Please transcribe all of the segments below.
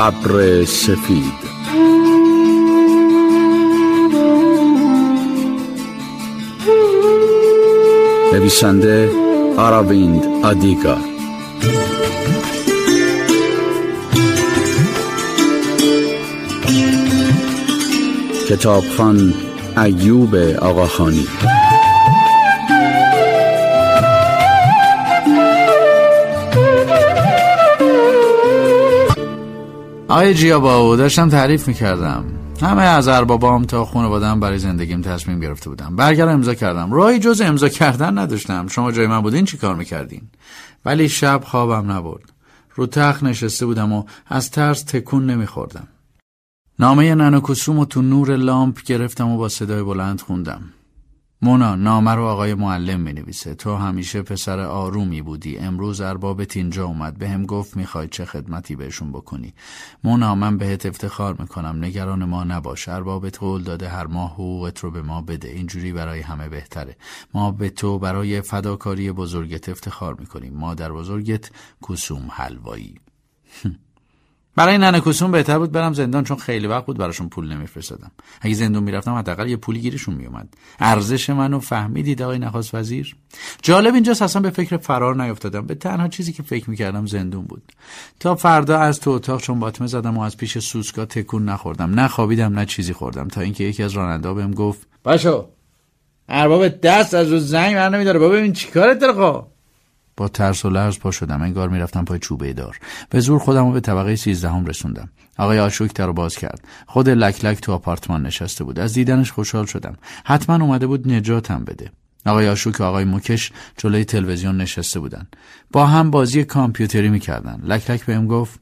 ببر سفید. نویسنده آراویند آدیگا. کتابخان ایوب آقاخانی. آقای جیا باو داشتم تعریف می‌کردم. همه از اربابام تا خانوادم برای زندگیم تصمیم گرفته بودم. برگر امضا کردم. راهی جز امضا کردن نداشتم. شما جای من بودین چی کار می‌کردین؟ ولی شب خوابم نبرد. رو تخت نشسته بودم و از ترس تکون نمیخوردم. نامه ننو کسوم و تو نور لامپ گرفتم و با صدای بلند خوندم. مونا نامه رو آقای معلم می نویسه تو همیشه پسر آرومی بودی. امروز اربابت اینجا اومد. به هم گفت می‌خوای چه خدمتی بهشون بکنی. مونا من بهت افتخار می‌کنم. نگران ما نباش. اربابت قول داده هر ماه حقوقت رو به ما بده. اینجوری برای همه بهتره. ما به تو برای فداکاری بزرگت افتخار می‌کنیم. مادر بزرگت کسوم حلوایی. برای ننه کسون بهتر بود برم زندان چون خیلی وقت بود براشون پول نمیفرستادم. اگه زندون می‌رفتم حداقل یه پولی گیرشون میومد ارزش منو فهمیدید آقای نخواست وزیر؟ جالب اینجاست اصلا به فکر فرار نیفتادم. به تنها چیزی که فکر می‌کردم زندون بود. تا فردا از تو اتاق چون باطمه زدم و از پیش سوسکا تکون نخوردم. نه خوابیدم نه چیزی خوردم. تا اینکه یکی از راننده بهم گفت باشو. ارباب دست از رو زنگ بر نمیداره ببین چیکارت داره؟ با ترس و لرز پا شدم. انگار می‌رفتم پای چوبه دار. به زور خودم رو به طبقه سیزدهم رسوندم. آقای آشوک در باز کرد. خود لک لک تو آپارتمان نشسته بود. از دیدنش خوشحال شدم. حتما اومده بود نجاتم بده. آقای آشوک و آقای موکش جلوی تلویزیون نشسته بودن. با هم بازی کامپیوتری می‌کردن. لک لک بهم گفت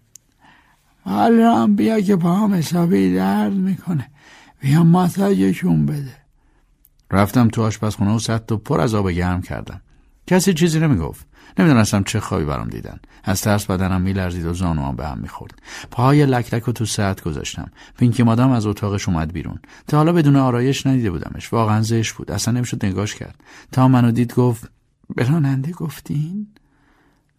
حالا بیا که هم حسابی درد می‌کنه. بیا ماساژشون بده. رفتم تو آشپزخونه و سطح پر از آب گرم کردم. کسی چیزی نمی‌گفت. نمی‌دونستم چه خوابی برام دیدن. از ترس بدنم میلرزید و زانوام به هم می‌خورد. پاهای لکلک رو تو ساعت گذاشتم. پینکی مادام از اتاقش اومد بیرون. تا حالا بدون آرایش ندیده بودمش. واقعا زشت بود. اصلا نمی‌شد نگاش کرد. تا منو دید گفت به راننده گفتین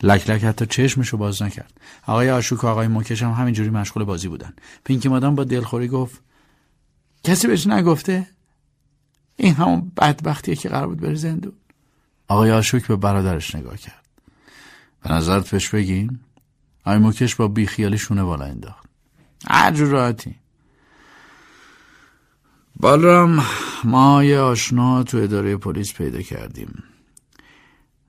لکلک حتی چشمشو باز نکرد. آقای آشوک و آقای موکش هم همینجوری مشغول بازی بودن. پینکی مادام با دلخوری گفت کسی بهش نگفته؟ این همون بدبختیه که قرار بود بره زندون. آقای آشوک به برادرش نگاه کرد. به نظرت بهش بگیم موکش با بیخیالی شونه بالا انداخت. هر جور راحتی. بالرام ما یه آشنا تو اداره پلیس پیدا کردیم.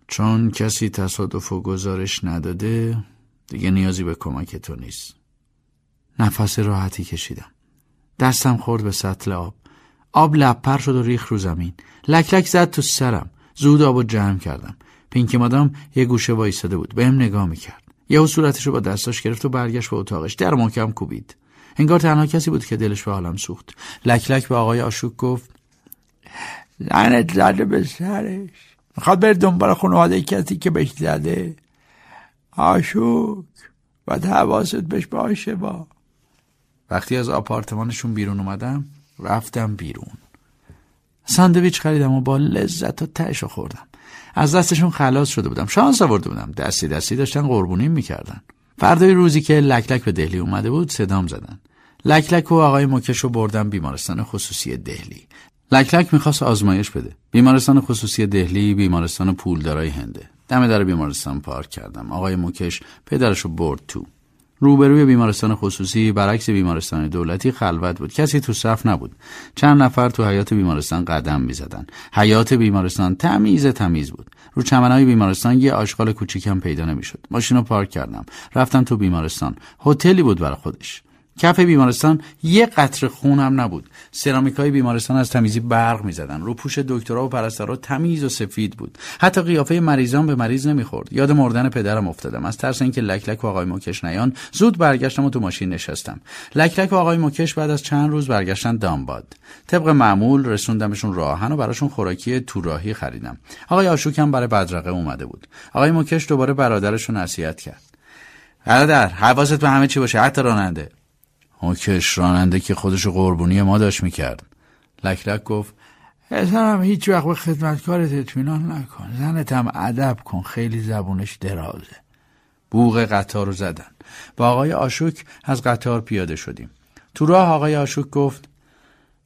چون کسی تصادف و گزارش نداده دیگه نیازی به کمک تو نیست. نفس راحتی کشیدم. دستم خورد به سطل آب. آب لپر شد و ریخ رو زمین. لک لک زد تو سرم. زود آب جمع کردم. پینکی مادام یه گوشه وایساده بود. بهم نگاه می‌کرد. یهو صورتش رو با دستاش گرفت و برگشت به اتاقش. در محکم کوبید. انگار تنها کسی بود که دلش به حالم سوخت. لک لک به آقای آشوک گفت لعنت زده به سرش. می‌خواد بر دنبال خانواده کسی که بهش زده. آشوک و حواست بهش باشه با. وقتی از آپارتمانشون بیرون اومدم رفتم بیرون. ساندویچ خریدم و با لذت و تشو خوردم. از دستشون خلاص شده بودم. شانس آورده بودم. دستی دستی داشتن قربونیم می‌کردن. فردای روزی که لک لک به دهلی اومده بود صدام زدن. لک لک و آقای مکش رو بردم بیمارستان خصوصی دهلی. لک لک می‌خواست آزمایش بده. بیمارستان خصوصی دهلی بیمارستان پولدارای هنده. دم در بیمارستان پارک کردم. آقای مکش پدرش رو برد تو. روبروی بیمارستان خصوصی برعکس بیمارستان دولتی خلوت بود. کسی تو صف نبود. چند نفر تو حیات بیمارستان قدم می‌زدن. حیات بیمارستان تمیز تمیز بود. رو چمنهای بیمارستان یه آشغال کوچیکم پیدا نمی‌شد. ماشین رو پارک کردم. رفتم تو بیمارستان. هتلی بود برای خودش. کف بیمارستان یه قطر خون هم نبود. سرامیک های بیمارستان از تمیزی برق می‌زدن. رو پوش دکترها و پرستارا تمیز و سفید بود. حتی قیافه مریضان به مریض نمی‌خورد. یاد مردن پدرم افتادم. از ترس اینکه لکلک و آقای مکش نیان زود برگشتم و تو ماشین نشستم. لکلک و آقای مکش بعد از چند روز برگشتن دامباد طبق معمول رسوندمشون راهن و براشون خوراکی تو راهی خریدم. آقای آشوکم برای بدرقه اومده بود. آقای مکش دوباره برادرش رو نصیحت کرد. برادر حواست به همه چی باشه. حتی راننده. کش راننده که خودش قربونی ما داشت می‌کرد. لک لک گفت پسرم هیچ وقت به خدمتکارت اطمینان نکن. زنت هم ادب کن خیلی زبونش درازه. بوغ قطار رو زدن. با آقای آشوک از قطار پیاده شدیم. تو راه آقای آشوک گفت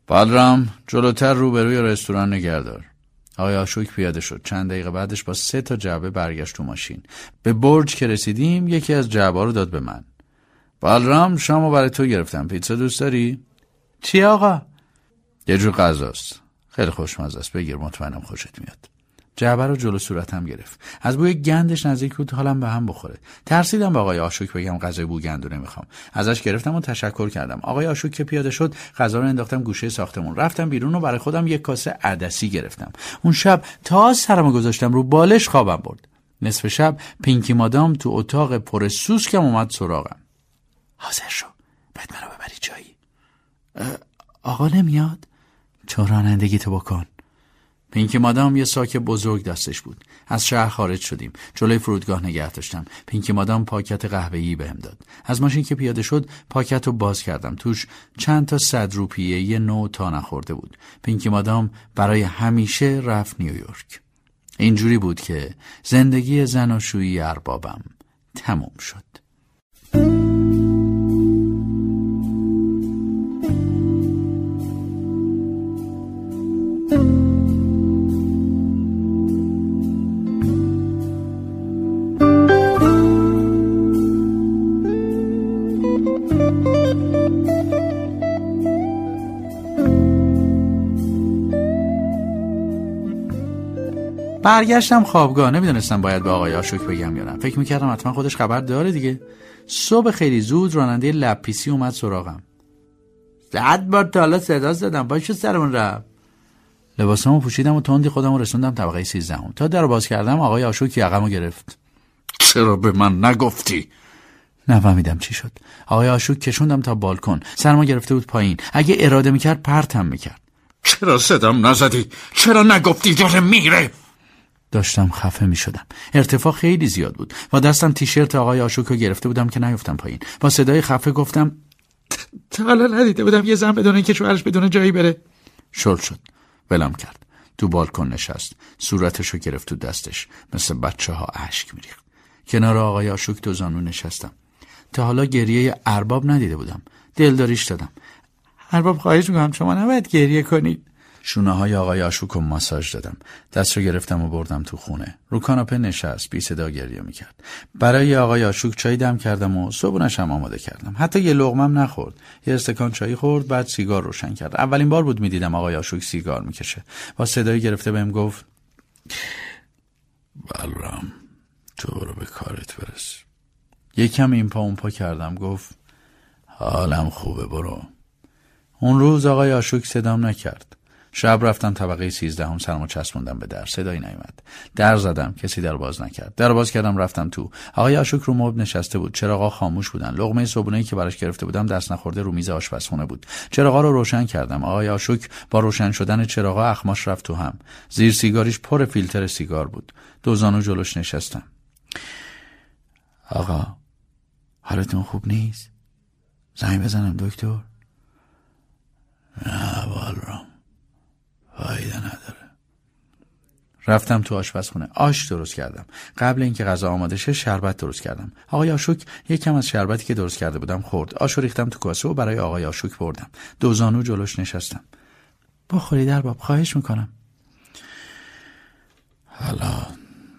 بالرام جلوتر روبروی رستوران نگهدار. آقای آشوک پیاده شد. چند دقیقه بعدش با سه تا جعبه برگشت تو ماشین. به برج که رسیدیم یکی از جعبه رو داد به من. بالرام شامو برای تو گرفتم. پیتزا دوست داری؟ چی آقا؟ یه جور غذاست. خیلی خوشمزه است. بگیر مطمئنم خوشت میاد. جعبه رو جلو صورتم گرفت. از بوی گندش نزدیک بود حالم به هم بخوره. ترسیدم به آقای آشوک بگم غذای بو گندو نمی‌خوام. ازش گرفتم و تشکر کردم. آقای آشوک که پیاده شد غذا رو انداختم گوشه ساختمون. رفتم بیرون و برای خودم یک کاسه عدسی گرفتم. اون شب تا سرمو گذاشتم رو بالش خوابم برد. نصف شب پینکی مادام تو اتاق پر سوسکم اومد سراغم. حاضر شو. باید منو ببری جایی. آقا نمیاد؟ چون رانندگی تو بکن. پینکی مادام یه ساک بزرگ دستش بود. از شهر خارج شدیم. جلوی فرودگاه نگه داشتم. پینکی مادام پاکت قهوه‌ای بهم داد. از ماشین که پیاده شد پاکت رو باز کردم. توش چند تا صد روپیه یه نو تا نخورده بود. پینکی مادام برای همیشه رفت نیویورک. اینجوری بود که زندگی زناشویی اربابم تموم شد. برگشتم خوابگاه. نمی‌دونستم باید به آقای آشوک بگم یا نه. فکر می‌کردم حتما خودش خبر داره دیگه. صبح خیلی زود راننده لپیسی اومد سراغم. صد بار تا حالا صدا زدم. باشه سرمون رفت. لباسامو پوشیدم و تندی خودم رسوندم طبقه سیزدهم. تا در باز کردم آقای آشوک یقمو گرفت. چرا به من نگفتی؟ نفهمیدم چی شد. آقای آشوک کشوندم تا بالکن. سرما گرفته بود پایین. اگه اراده می‌کرد پرتم می‌کرد. چرا صدام نزدی؟ چرا نگفتی داره میره؟ داشتم خفه می شدم ارتفاع خیلی زیاد بود و دستم تیشرت آقای آشوک رو گرفته بودم که نیفتم پایین. با صدای خفه گفتم تا حالا ندیده بودم یه زن بدون که شوهرش بدون جایی بره. شل شد. ولم کرد. تو بالکن نشست. صورتش رو گرفت تو دستش. مثل بچه ها اشک میریخت. کنار آقای آشوک تو زانو نشستم. تا حالا گریه ارباب ندیده بودم. دلداریش دادم. ارباب خواهش می‌کنم شما نباید گریه کنید. شونه های آقای آشوک رو ماساژ دادم. دست رو گرفتم و بردم تو خونه. رو کاناپه نشست بی صدا گریه می‌کرد. برای آقای آشوک چای دم کردم و صبحونش هم آماده کردم. حتی یه لغمم نخورد. یه استکان چای خورد بعد سیگار روشن کرد. اولین بار بود می‌دیدم آقای آشوک سیگار می‌کشه. با صدای گرفته بهم گفت بلرام تو برو به کارت برس. یکم این پا اون پا کردم. گفت حالم خوبه برو. اون روز آقای آشوک صدام نکرد. شب رفتم طبقه سیزدهم سرمو چسبوندم به در. صدایی نیومد. در زدم کسی در باز نکرد. در باز کردم رفتم تو. آقای آشوک رو مبل نشسته بود. چراغا خاموش بودن. لقمه صبحونه که براش گرفته بودم دست نخورده رو میز آشپزخونه بود. چراغا رو روشن کردم. آقای آشوک با روشن شدن چراغا اخماش رفت تو هم. زیر سیگاریش پر فیلتر سیگار بود. دو زانو جلوش نشستم. آقا حالتون خوب نیست؟ زنگ بزنم دکتر. نه فایده نداره. رفتم تو آشپزخونه. آش درست کردم. قبل اینکه غذا آماده شه شربت درست کردم. آقای آشوک یکم از شربتی که درست کرده بودم خورد. آش ریختم تو کاسه و برای آقای آشوک بردم. دو زانو جلوش نشستم. بخوری در باب خواهش می‌کنم. حالا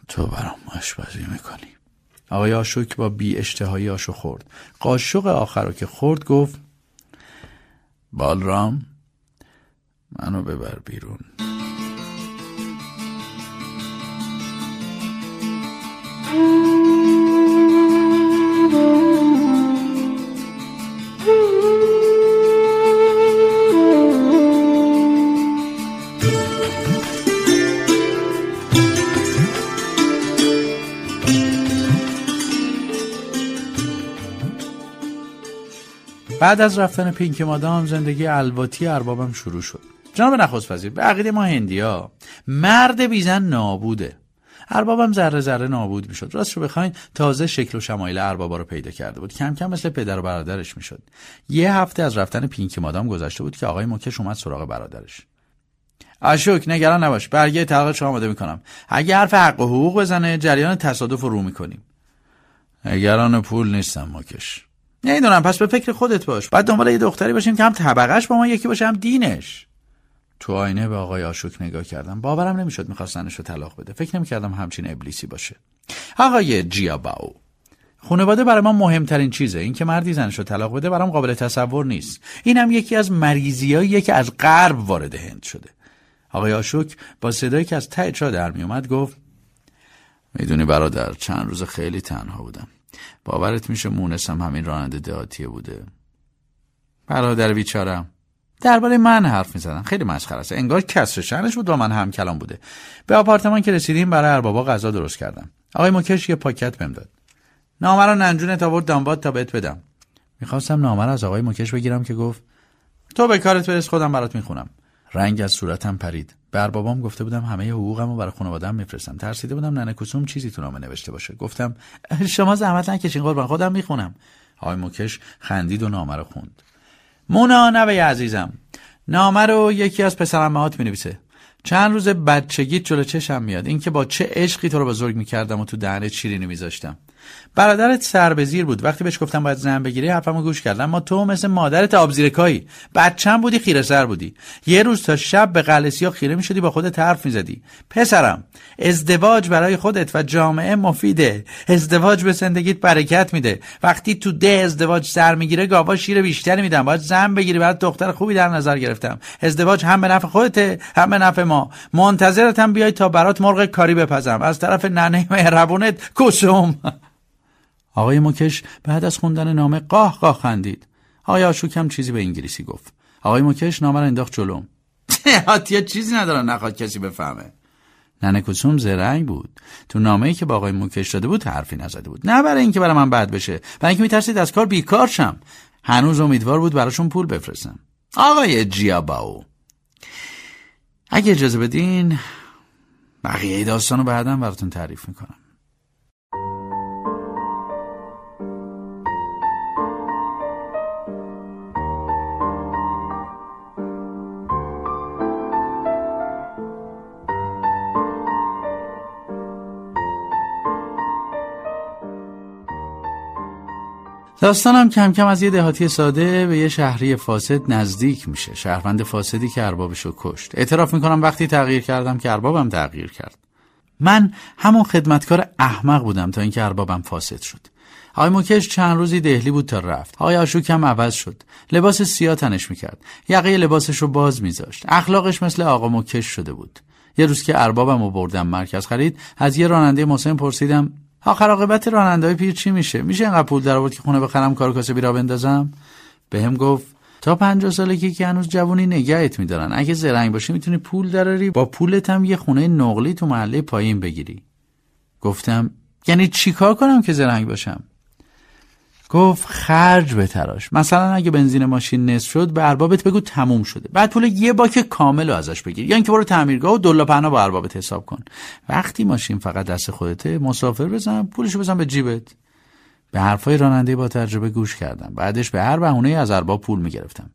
تو برام آشپزی می‌کنی. آقای آشوک با بی اشتهایی آشو خورد. قاشق آخر رو که خورد گفت بالرام منو ببر بیرون. بعد از رفتن پینک مادام زندگی الواتی اربابم شروع شد. جناب نخست وزیر به عقیده ما هندیا مرد بیزن نابوده. اربابم ذره ذره نابود می‌شد. راست رو بخواین تازه شکل و شمایل اربابا رو پیدا کرده بود. کم کم مثل پدر و برادرش می‌شد. یه هفته از رفتن پینکی مادام گذشته بود که آقای موکش اومد سراغ برادرش. اشوک نگران نباش. برگه طلاق شما آماده می‌کنم. اگه حرف حق و حقوق بزنه جریان تصادف رو رو می‌کنیم. نگران پول نیستم مکش. نمی‌دونم. پس به فکر خودت باش. بعد دنبال یه دختری باشیم که هم طبقش با ما یکی باشه هم دینش. تو آینه به آقای آشوک نگاه کردم. باورم نمی‌شد میخواستنش رو طلاق بده. فکر نمی‌کردم همچین ابلیسی باشه. آقای جیاباو خانواده برای ما مهمترین چیزه. این که مردی زنش رو طلاق بده برام قابل تصور نیست. اینم یکی از مریضیایی که از غرب وارد هند شده. آقای آشوک با صدایی که از ته چا در میومد گفت می‌دونی برادر چند روز خیلی تنها بودم. باورت میشه مونسم همین راننده دهاتیه بوده. برادر بیچارم. درباره من حرف می‌زدن خیلی مسخره است. انگار کسر شنش بود با من هم کلام بوده. به آپارتمان که رسیدیم برای اربابا غذا درست کردم. آقای مکش یه پاکت بهم داد. نامه رو ننجونت آورد دانباد تا بهت بدم. می‌خواستم نامه از آقای مکش بگیرم که گفت تو به کارت برس خودم برات می‌خونم. رنگ از صورتم پرید. بر بابام گفته بودم همه حقوقم رو برای خانواده‌ام میفرستم. ترسیده بودم ننه کسوم چیزی تو نامه نوشته باشه. گفتم شما زحمت نکشین قربان خودم می‌خونم. آقای مکش خندید و نامه رو خوند. مونا نوه عزیزم. نامه رو یکی از پسرمهات می نویسه چند روز بچگیت جلو چشم میاد. اینکه با چه عشقی تو رو بزرگ می‌کردم و تو دهنت شیرینی میذاشتم. برادرت سر به بود. وقتی بهش گفتم باید زن بگیری حرفمو گوش کرد اما تو مثل مادرت آبزیرکایی. بچم بودی خیره سر بودی. یه روز تا شب به قلسیا خیره می‌شدی با خودت حرف می‌زدی. پسرم ازدواج برای خودت و جامعه مفیده. ازدواج به زندگیت برکت میده. وقتی تو ده ازدواج سر می‌گیره گاوا شیر بیشتری میدم. باید زن بگیری. بعد دختر خوبی در نظر گرفتم. ازدواج هم به نفع خودته هم به نفع ما. منتظرتم بیای تا برات مرغ کاری بپزم. از طرف ننه مهربونت کسوم آقای مکش بعد از خوندن نامه قاه قاه خندید. آقای آشوک هم چیزی به انگلیسی گفت. آقای مکش نامه رو انداخت جلوم. حتیه چیزی ندارن نخواد کسی بفهمه. ننه کسوم زرنگ بود. تو نامه‌ای که با آقای موکش داده بود حرفی نزده بود. نه برای اینکه برای من بد بشه. برای اینکه میترسید از کار بیکار شم. هنوز امیدوار بود براشون پول بفرستم. آقای جیاباو. اگه اجازه بدین بقیه داستانو بعدا براتون تعریف می‌کنم. داستانم کم کم از یه دهاتی ساده به یه شهری فاسد نزدیک میشه. شهروند فاسدی که اربابشو کشت. اعتراف می‌کنم وقتی تغییر کردم که اربابم تغییر کرد. من همون خدمتکار احمق بودم تا اینکه اربابم فاسد شد. آقای موکش چند روزی دهلی بود تا رفت. آقای آشوک هم عوض شد. لباس سیاه تنش می‌کرد. یقه لباسش رو باز میذاشت. اخلاقش مثل آقا موکش شده بود. یه روز که اربابم رو بردم مرکز خرید از یه راننده مسن پرسیدم آخر عاقبت راننده پیر چی میشه؟ میشه اینقدر پول در آورد که خونه بخرم کار کاسبی را بندازم؟ بهم گفت تا پنجاه سالگی که هنوز جوونی نگهت میدارن. اگه زرنگ باشی می‌تونی پول دراری با پولت هم یه خونه نقلی تو محله پایین بگیری. گفتم یعنی چیکار کنم که زرنگ باشم؟ گفت خرج بتراش مثلا اگه بنزین ماشین نصف شد به اربابت بگو تموم شده. بعد پول یه باک کامل رو ازش بگیر. یا اینکه برو تعمیرگاه و دلا پهنا با اربابت حساب کن. وقتی ماشین فقط دست خودته مسافر بزن پولشو بزن به جیبت. به حرفای راننده با تجربه گوش کردم. بعدش به هر بهونه از ارباب پول می‌گرفتم.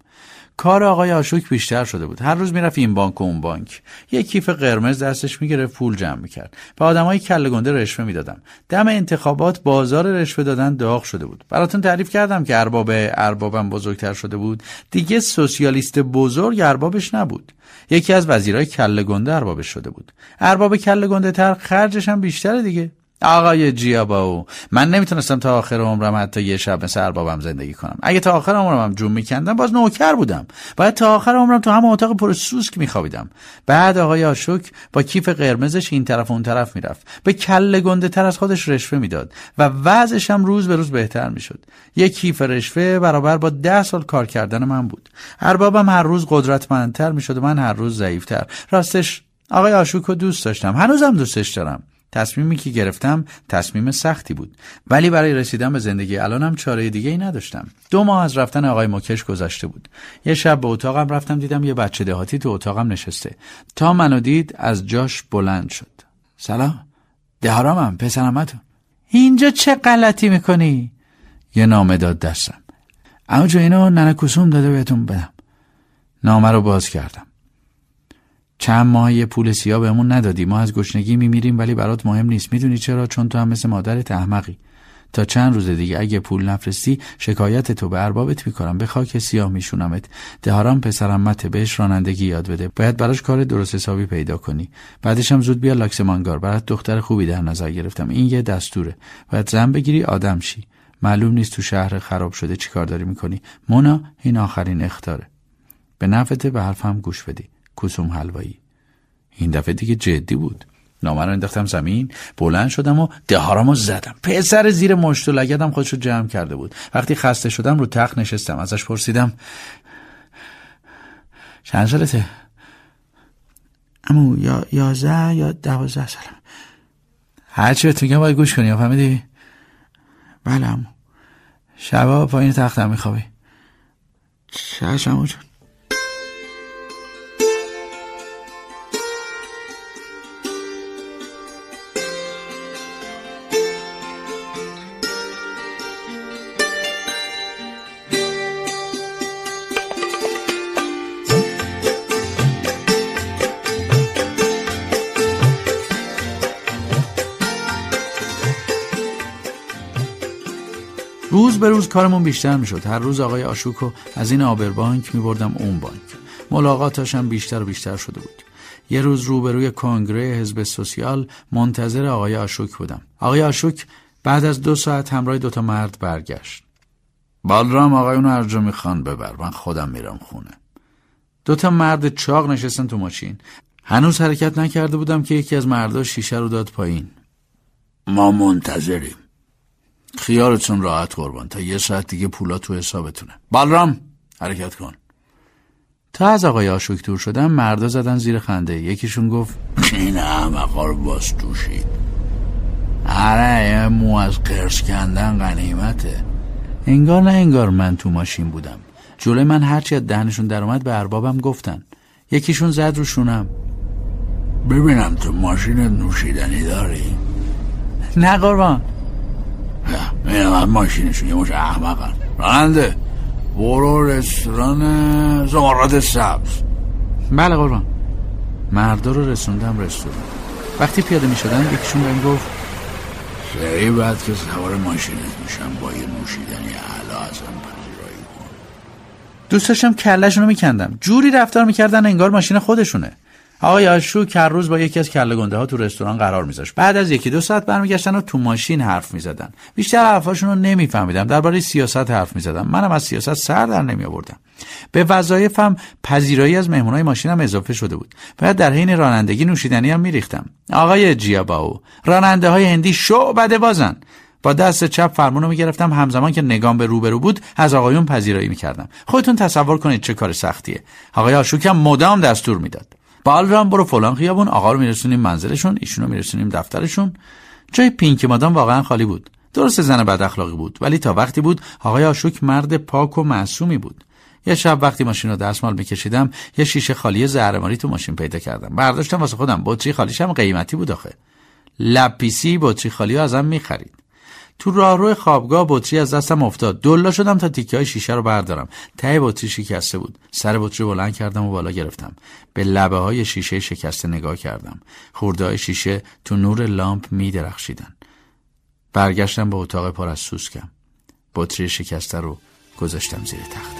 کار آقای آشوک بیشتر شده بود. هر روز می‌رفت این بانک و اون بانک. یه کیف قرمز دستش می‌گرفت پول جمع می‌کرد. به آدمای کله گنده رشوه می‌دادم. دم انتخابات بازار رشوه دادن داغ شده بود. براتون تعریف کردم که ارباب اربابم بزرگتر شده بود. دیگه سوسیالیست بزرگ اربابش نبود. یکی از وزیرای کله گنده اربابش شده بود. ارباب کله گنده تر خرجش هم بیشتره دیگه. آقای جیاباو من نمی‌تونستم تا آخر عمرم حتی یه شب مثل اربابم زندگی کنم. اگه تا آخر عمرم هم جون میکندم باز نوکر بودم. باید تا آخر عمرم تو همه اتاق پر سوسک میخوابیدم. بعد آقای آشوک با کیف قرمزش این طرف و اون طرف می‌رفت. به کله گنده تر از خودش رشوه می‌داد و وضعش هم روز به روز بهتر می‌شد. یه کیف رشوه برابر با ده سال کار کردن من بود. اربابم هر روز قدرتمندتر می‌شد و من هر روز ضعیفتر. راستش آقای آشوک رو دوست داشتم. هنوزم دوستش دارم. تصمیمی که گرفتم تصمیم سختی بود. ولی برای رسیدن به زندگی الانم چاره دیگه ای نداشتم. دو ماه از رفتن آقای مکش گذشته بود. یه شب به اتاقم رفتم دیدم یه بچه دهاتی تو اتاقم نشسته. تا منو دید از جاش بلند شد. سلام دهارامم پسرمتو اینجا چه غلطی می‌کنی؟ یه نامه داد دستم. اما اینو ننه داده بهتون بدم. نامه رو باز کردم. چند ماه یه پول سیاه بهمون ندادی. ما از گشنگی میمیریم ولی برات مهم نیست. می‌دونی چرا؟ چون تو هم مثل مادرت احمقی. تا چند روز دیگه اگه پول نفرستی شکایت تو به اربابت می‌کنم. به خاک سیاه میشونمت. دهارم پسرم مته بهش رانندگی یاد بده. باید براش کار درست حسابی پیدا کنی. بعدش هم زود بیا لاکس مانگار. برات دختر خوبی در نظر گرفتم. این یه دستوره. باید زن بگیری آدم شی. معلوم نیست تو شهر خراب شده چیکار داری می‌کنی. مونا این آخرین اختاره. به نفته به حرفم گوش بدی. کوسوم حلوایی. این دفعه دیگه جدی بود. نامه رو انداختم زمین بلند شدم و دهارمو زدم. پسر زیر مشت و لگدم خودشو جمع کرده بود. وقتی خسته شدم رو تخت نشستم. ازش پرسیدم چند سالته؟ امو یا یازده یا دوازده سالم. هرچی بهت میگم باید گوش کنی فهمیدی؟ بله امو شبا پایین تختم میخوابی. چشم جون به روز کارمون بیشتر می‌شد. هر روز آقای آشوکو از این آبر بانک می بردم اون بانک. ملاقاتاش هم بیشتر و بیشتر شده بود. یه روز روبروی کنگره حزب سوسیال منتظر آقای آشوک بودم. آقای آشوک بعد از دو ساعت همراه دوتا مرد برگشت. بالرام آقایون ارجامی خان ببر. من خودم میرم خونه. دوتا مرد چاق نشستن تو ماشین. هنوز حرکت نکرده بودم که یکی از مردا شیشه رو داد پایین. ما منتظریم. خیالتون راحت قربان. تا یه ساعت دیگه پولا تو حسابتونه. بالرام حرکت کن. تا از آقای آشوک دور شدم مردا زدن زیر خنده. یکیشون گفت این احمقا رو باز توشید آره یه مو از قرص کندن غنیمته. انگار نه انگار من تو ماشین بودم. جلوی من هرچی از دهنشون در اومد به اربابم گفتن. یکیشون زد رو شونم. ببینم تو ماشین نوشیدنی داری؟ نه قربان. اینم هم ماشینشون یه مش احمقن راننده برو رستوران زمارات سبز بله قربان. مردا رو رسوندم رستوران. وقتی پیاده می شدن یکیشون بهم گفت سری بعد که سوار ماشینت میشم با یه نوشیدنی علا ازم پذیرایی کن. دوست داشتم کلشون رو میکندم. جوری رفتار می‌کردن انگار ماشین خودشونه. آقای آشوک هر روز با یکی از کله گنده ها تو رستوران قرار میذاشت. بعد از یکی دو ساعت برمیگشتن و تو ماشین حرف می‌زدن. بیشتر حرفاشون رو نمیفهمیدم. درباره سیاست حرف می‌زدم. منم از سیاست سر در نمی آوردم به وظایفم پذیرایی از مهمونای ماشینم اضافه شده بود باید در حین رانندگی نوشیدنی هم میریختم. آقای جیاباو راننده های هندی شعبده بازن. با دست چپ فرمونو می‌گرفتم. همزمان که نگام به روبرو بود از آقایون پذیرایی می‌کردم. خودتون تصور کنید چه کار سختیه. آقای آشوکم مدام دستور می‌داد. بالرام برو فلان خیابون آقا رو میرسونیم منزلشون ایشونو میرسونیم دفترشون. جای پینک مادام واقعا خالی بود. درست زن بد اخلاقی بود ولی تا وقتی بود آقای آشوک مرد پاک و معصومی بود. یه شب وقتی ماشین رو دستمال میکشیدم یه شیشه خالی زهرماری تو ماشین پیدا کردم. برداشتم واسه خودم بطری خالیشم قیمتی بود آخه. لپیسی بطری خالی ازم می‌خرید. تو راهرو خوابگاه بطری از دستم افتاد. دلا شدم تا تیکه های شیشه رو بردارم. ته بطری شکسته بود. سر بطری بلند کردم و بالا گرفتم. به لبه های شیشه شکسته نگاه کردم. خورده های شیشه تو نور لامپ می درخشیدن برگشتم به اتاق پر از سوسکم. بطری شکسته رو گذاشتم زیر تختم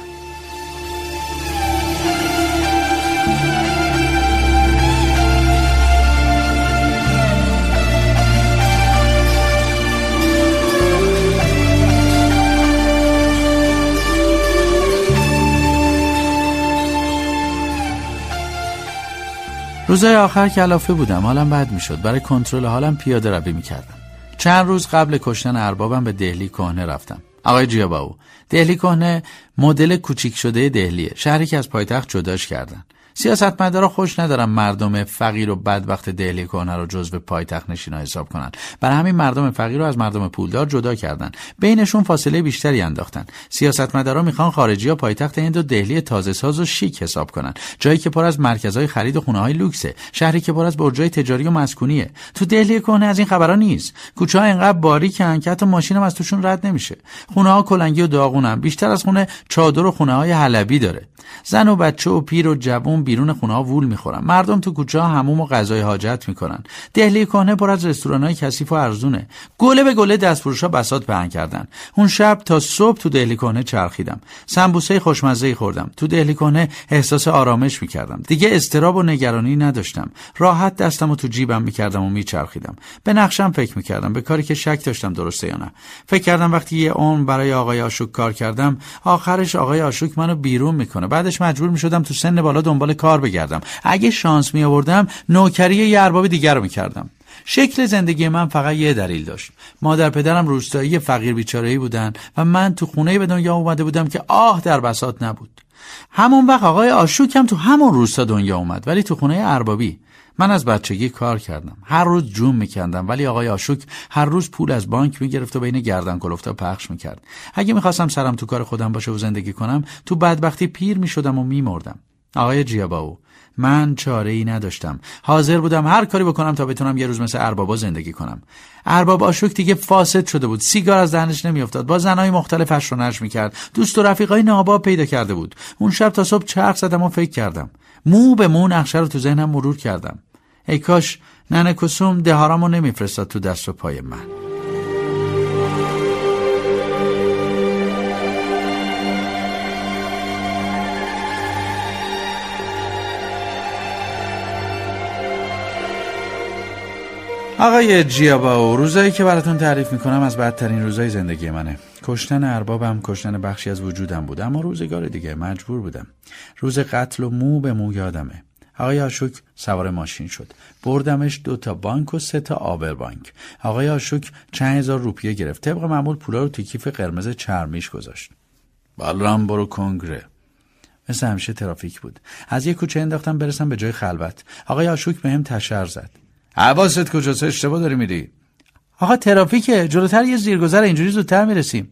روزای آخر کلافه بودم حالم بد می‌شد. برای کنترل حالم پیاده روی می‌کردم. چند روز قبل کشتن اربابم به دهلی کهنه رفتم. آقای جیاباو دهلی کهنه مدل کوچیک شده دهلیه. شهری که از پایتخت جداش کردن. سیاستمدارا خوش ندارن مردم فقیر و بدبخت دهلی کنه رو جزو پایتخت نشینا حساب کنن. برای همین مردم فقیر رو از مردم پولدار جدا کردن. بینشون فاصله بیشتری انداختن. سیاستمدارا می‌خوان خارجی ها پایتخت این دو دهلی تازه ساز و شیک حساب کنن. جایی که پر از مرکزهای خرید و خونه های لوکسه. شهری که پر از برجای تجاری و مسکونیه. تو دهلی کنه از این خبرا نیست. کوچه ها انقدر باریکن که حتی ماشینم از توشون رد نمیشه. خونه ها کلنگی و داغونن. بیشتر از خونه چادر و خونه های حلبی داره. زن و بچه و پیر و جوون بیرون خونه ها وول می‌خورم مردم تو کوچه ها هموم و غذای حاجت می‌کنن. دهلی کهنه پر از رستوران های کثیف و ارزونه. گله به گله دستفروش ها بساط پهن کردن. اون شب تا صبح تو دهلی کهنه چرخیدم. سمبوسه خوشمزه خوردم. تو دهلی کهنه احساس آرامش می‌کردم. دیگه استراب و نگرانی نداشتم. راحت دستم و تو جیبم می‌کردم و میچرخیدم. به نقشم فکر می‌کردم. به کاری که شک داشتم درسته یا نه. فکر کردم وقتی یه عمر برای آقای آشوک کار کردم آخرش آقای آشوک منو بیرون می‌کنه. بعدش مجبور می‌شدم تو سن بالا دنبال کار بگردم. اگه شانس می آوردم نوکری یه ارباب دیگر رو می‌کردم. شکل زندگی من فقط یه دلیل داشت. مادر پدرم روستایی فقیر بیچاره‌ای بودن و من تو خونه به دنیا اومده بودم که آه در بساط نبود. همون وقت آقای آشوک هم تو همون روستا دنیا اومد ولی تو خونه اربابی. من از بچگی کار کردم. هر روز جون میکندم ولی آقای آشوک هر روز پول از بانک می‌گرفت و بین گردن کلفتا پخش می‌کرد. اگه می‌خواستم سرم تو کار خودم باشه و زندگی کنم تو بدبختی پیر می‌شدم و میمردم. آقای جیاباو من چاره ای نداشتم. حاضر بودم هر کاری بکنم تا بتونم یه روز مثل اربابا زندگی کنم. ارباب آشوک دیگه فاسد شده بود. سیگار از دهنش نمیافتاد. با زنهای مختلف رو نش می‌کرد. دوست و رفیقای ناباب پیدا کرده بود. اون شب تا صبح چرخ زدم و فکر کردم. مو به مو نقشه رو تو ذهنم مرور کردم. ای کاش ننه کسوم دهارامو نمیفرستاد تو دست و پای من. آقای جیابا روزایی که براتون تعریف می‌کنم از بدترین روزای زندگی منه. کشتن اربابم کشتن بخشی از وجودم بود اما روزگار دیگه مجبور بودم. روز قتل و مو به مو یادمه. آقای آشوک سوار ماشین شد. بردمش دو تا بانک و سه تا آبر بانک. آقای آشوک چند هزار روپیه گرفت. طبق معمول پولا رو تو کیف قرمز چرمیش گذاشت. بالرام برو کنگره. مثل همیشه ترافیک بود. از یه کوچه انداختم برسم به جای خلوت. آقای آشوک بهم تشر زد. حواست کجاست اشتباه داری میری آقا ترافیکه جلوتر یه زیرگذر اینجوری زودتر می‌رسیم.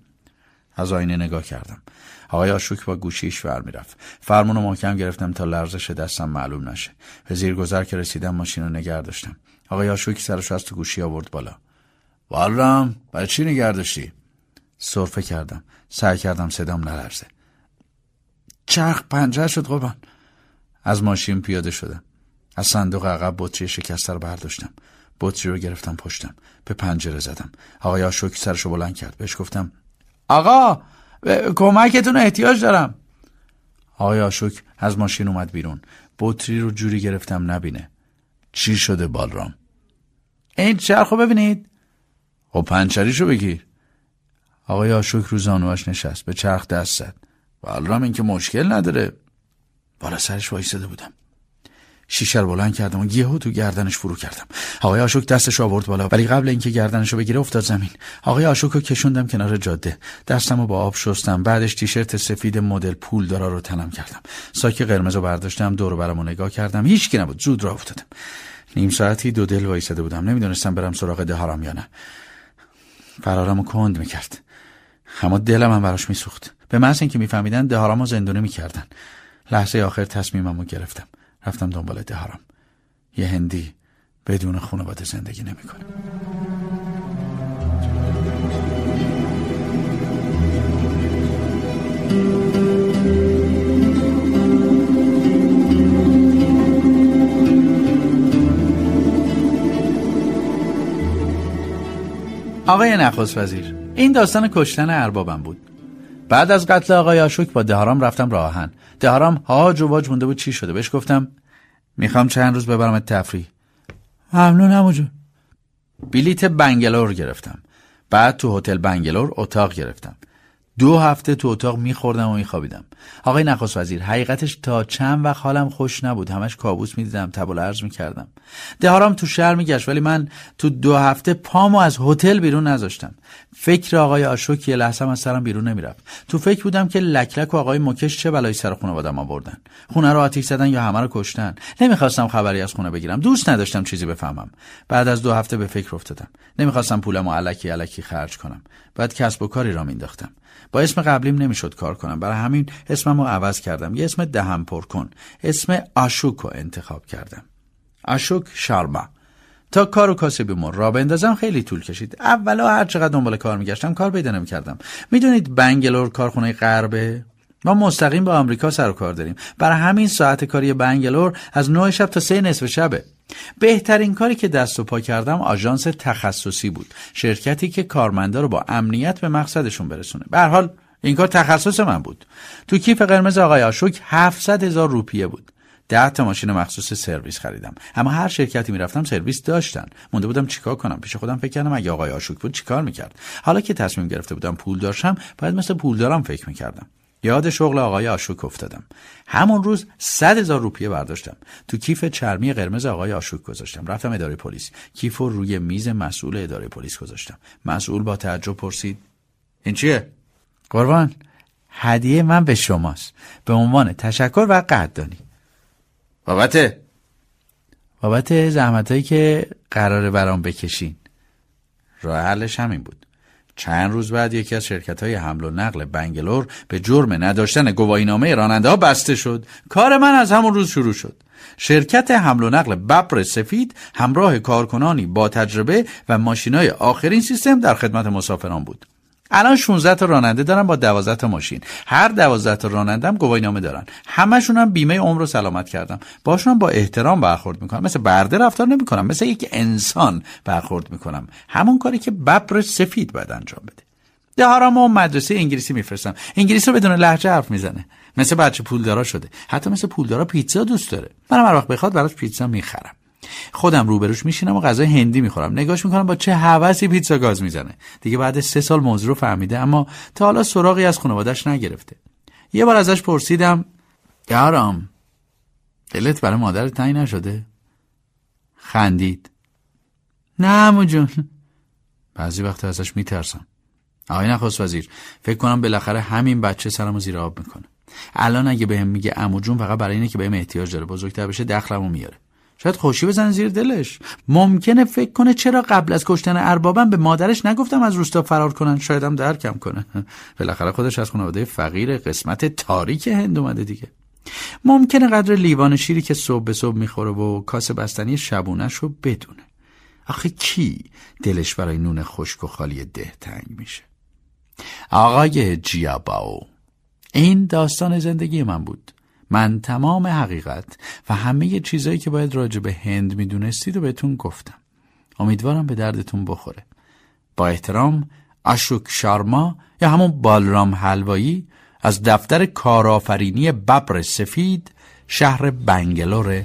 از آینه نگاه کردم. آقای آشوک با گوشیش ور می‌رفت. فرمون رو محکم گرفتم تا لرزش دستم معلوم نشه. به زیرگذر که رسیدم ماشین رو نگه داشتم. آقای آشوک سرش از تو گوشی آورد بالا. والرام برای چی نگه داشتی؟ سرفه کردم. سعی کردم صدام نلرزه. چرخ پنجه شد قربان. از ماشین پیاده شدم. از صندوق عقب بطری شکسته رو برداشتم. بطری رو گرفتم پشتم. به پنجره زدم. آقای آشوک سرش رو بلند کرد. بهش گفتم آقا کمکتون احتیاج دارم. آقای آشوک از ماشین اومد بیرون. بطری رو جوری گرفتم نبینه. چی شده بالرام؟ این چرخو ببینید. خب پنچریشو بگیر. آقای آشوک رو زانوش نشست. به چرخ دست زد. بالرام این که مشکل نداره. بالا سرش وایستاده بودم. شیشه رو بلند کردم و یهو تو گردنش فرو کردم. آقای آشوک دستش آورد بالا ولی قبل اینکه گردنش رو بگیره افتاد زمین. آقای آشوک رو کشوندم کنار جاده. دستم رو با آب شستم بعدش تیشرت سفید مدل پول دارا رو تنم کردم. ساک قرمز رو برداشتم دور برم و نگاه کردم. هیچ کی نبود زود را افتادم. نیم ساعتی دو دل وایساده بودم. نمی‌دونستم برم سراغ دهارم یا نه. فرارم کند می‌کرد. اما دلم هم براش میسوخت. به محض اینکه میفهمیدن دهارامو زندونی می‌کردن. لحظه آخر تصمیممو گرفتم. رفتم دنبال دهارم یه هندی بدون خانواده زندگی نمی‌کنه. آقای نخست وزیر این داستان کشتن اربابم بود. بعد از قتل آقای آشوک با دهارام رفتم راهن. دهارام هاج و واج مونده بود چی شده بهش گفتم. می‌خوام چند روز ببرم تفریح. ممنون همونجا بلیت بنگلور گرفتم. بعد تو هتل بنگلور اتاق گرفتم. دو هفته تو اتاق میخوردم و میخوابیدم. آقای نخست وزیر حقیقتش تا چند وقت حالم خوش نبود. همش کابوس می‌دیدم تب و لرز می‌کردم. دهارم تو شهر میگشت ولی من تو دو هفته پامو از هتل بیرون نذاشتم. فکر آقای آشوک یه لحظه از سرم بیرون نمی‌رفت. تو فکر بودم که لکلک و آقای مکش چه بلایی سر خانوادم آوردن؟ خونه رو آتیش زدن یا همه رو کشتن؟ نمی‌خواستم خبری از خونه بگیرم. دوست نداشتم چیزی بفهمم. بعد از دو هفته به فکر افتادم. نمی‌خواستم پولمو علکی علکی خرج کنم. بعد کسب و کاری را مینداختم با اسم قبلیم نمی‌شد کار کنم. برای همین اسمم رو عوض کردم. یه اسم دهم پر کن. اسم آشوک رو انتخاب کردم. آشوک شارما تا کار و کاسبی من را بندازم خیلی طول کشید. اولا هر چقدر دنبال کار میگشتم کار پیدا نمی‌کردم. می‌دونید بنگلور کارخونه غربه؟ ما مستقیم با آمریکا سر و کار داریم. برای همین ساعت کاری بنگلور از 9 شب تا سه نصف شبه. بهترین کاری که دست و پا کردم آژانس تخصصی بود. شرکتی که کارمندا رو با امنیت به مقصدشون برسونه. به حال این کار تخصص من بود. تو کیف قرمز آقای آشوک 700 هزار روپیه بود. ده تا ماشین مخصوص سرویس خریدم. اما هر شرکتی می‌رفتم سرویس داشتن. مونده بودم چیکار کنم؟ پیش خودم فکر کردم اگه آقای آشوک بود چیکار می‌کرد؟ حالا که تصمیم گرفته بودم پول داشتم باید مثل پول دارم فکر می‌کردم. یاد شغل آقای آشوک افتادم. همون روز صد هزار روپیه برداشتم. تو کیف چرمی قرمز آقای آشوک گذاشتم. رفتم اداره پلیس. کیف رو روی میز مسئول اداره پلیس گذاشتم. مسئول با تعجب پرسید این چیه؟ قربان هدیه من به شماست. به عنوان تشکر و قدردانی. بابت؟ بابت زحمتهایی که قراره برام بکشین. راه حلش همین بود. چند روز بعد یکی از شرکت های حمل و نقل بنگلور به جرم نداشتن گواهینامه راننده ها بسته شد. کار من از همون روز شروع شد. شرکت حمل و نقل ببر سفید همراه کارکنانی با تجربه و ماشینای آخرین سیستم در خدمت مسافران بود. الان 16 تا راننده دارن با 12 تا ماشین. هر 12 تا راننده هم گواهینامه دارن. همشون هم بیمه عمر و سلامت کردم باشون با احترام برخورد می‌کنم مثل برده رفتار نمی‌کنم. مثل یک انسان برخورد می‌کنم. همون کاری که ببر سفید باید انجام بده. دهارم و مدرسه انگلیسی میفرستم. انگلیسی رو بدون لهجه حرف می‌زنه. مثل بچه پولدارا شده. حتی مثل پولدارا پیتزا دوست داره. منم هر وقت بخواد براش پیتزا می‌خرم. خودم روبروش میشینم و غذای هندی می‌خورم. نگاش می‌کنم با چه هوسی پیتزا گاز می‌زنه. دیگه بعد سه سال موضوع رو فهمیده اما تا حالا سراغی از خانوادش نگرفته. یه بار ازش پرسیدم یارم دلت برای مادر تنگ نشده؟ خندید. نه بعضی وقت ازش میترسم. آقای نخواست وزیر فکر کنم بالاخره همین بچه سرمو زیر آب می‌کنه. الان اگه بهم میگه عمو جون فقط برای اینه که بهم احتیاج داره. بزرگتر بشه دخلمو میاره. شاید خوشی بزن زیر دلش. ممکنه فکر کنه چرا قبل از کشتن اربابم به مادرش نگفتم از روستا فرار کنن. شایدم درکم کنه. بالاخره خودش از خانواده فقیر قسمت تاریک هند اومده دیگه. ممکنه قدر لیوان شیری که صبح به صبح می‌خوره و کاسه بستنی شبونش رو بدونه. آخه کی دلش برای نون خشک و خالی ده تنگ میشه؟ آقای جیاباو این داستان زندگی من بود. من تمام حقیقت و همه چیزایی که باید راجع به هند می‌دونستید و بهتون گفتم. امیدوارم به دردتون بخوره. با احترام اشوک شارما یا همون بالرام حلوایی از دفتر کارآفرینی ببر سفید شهر بنگلور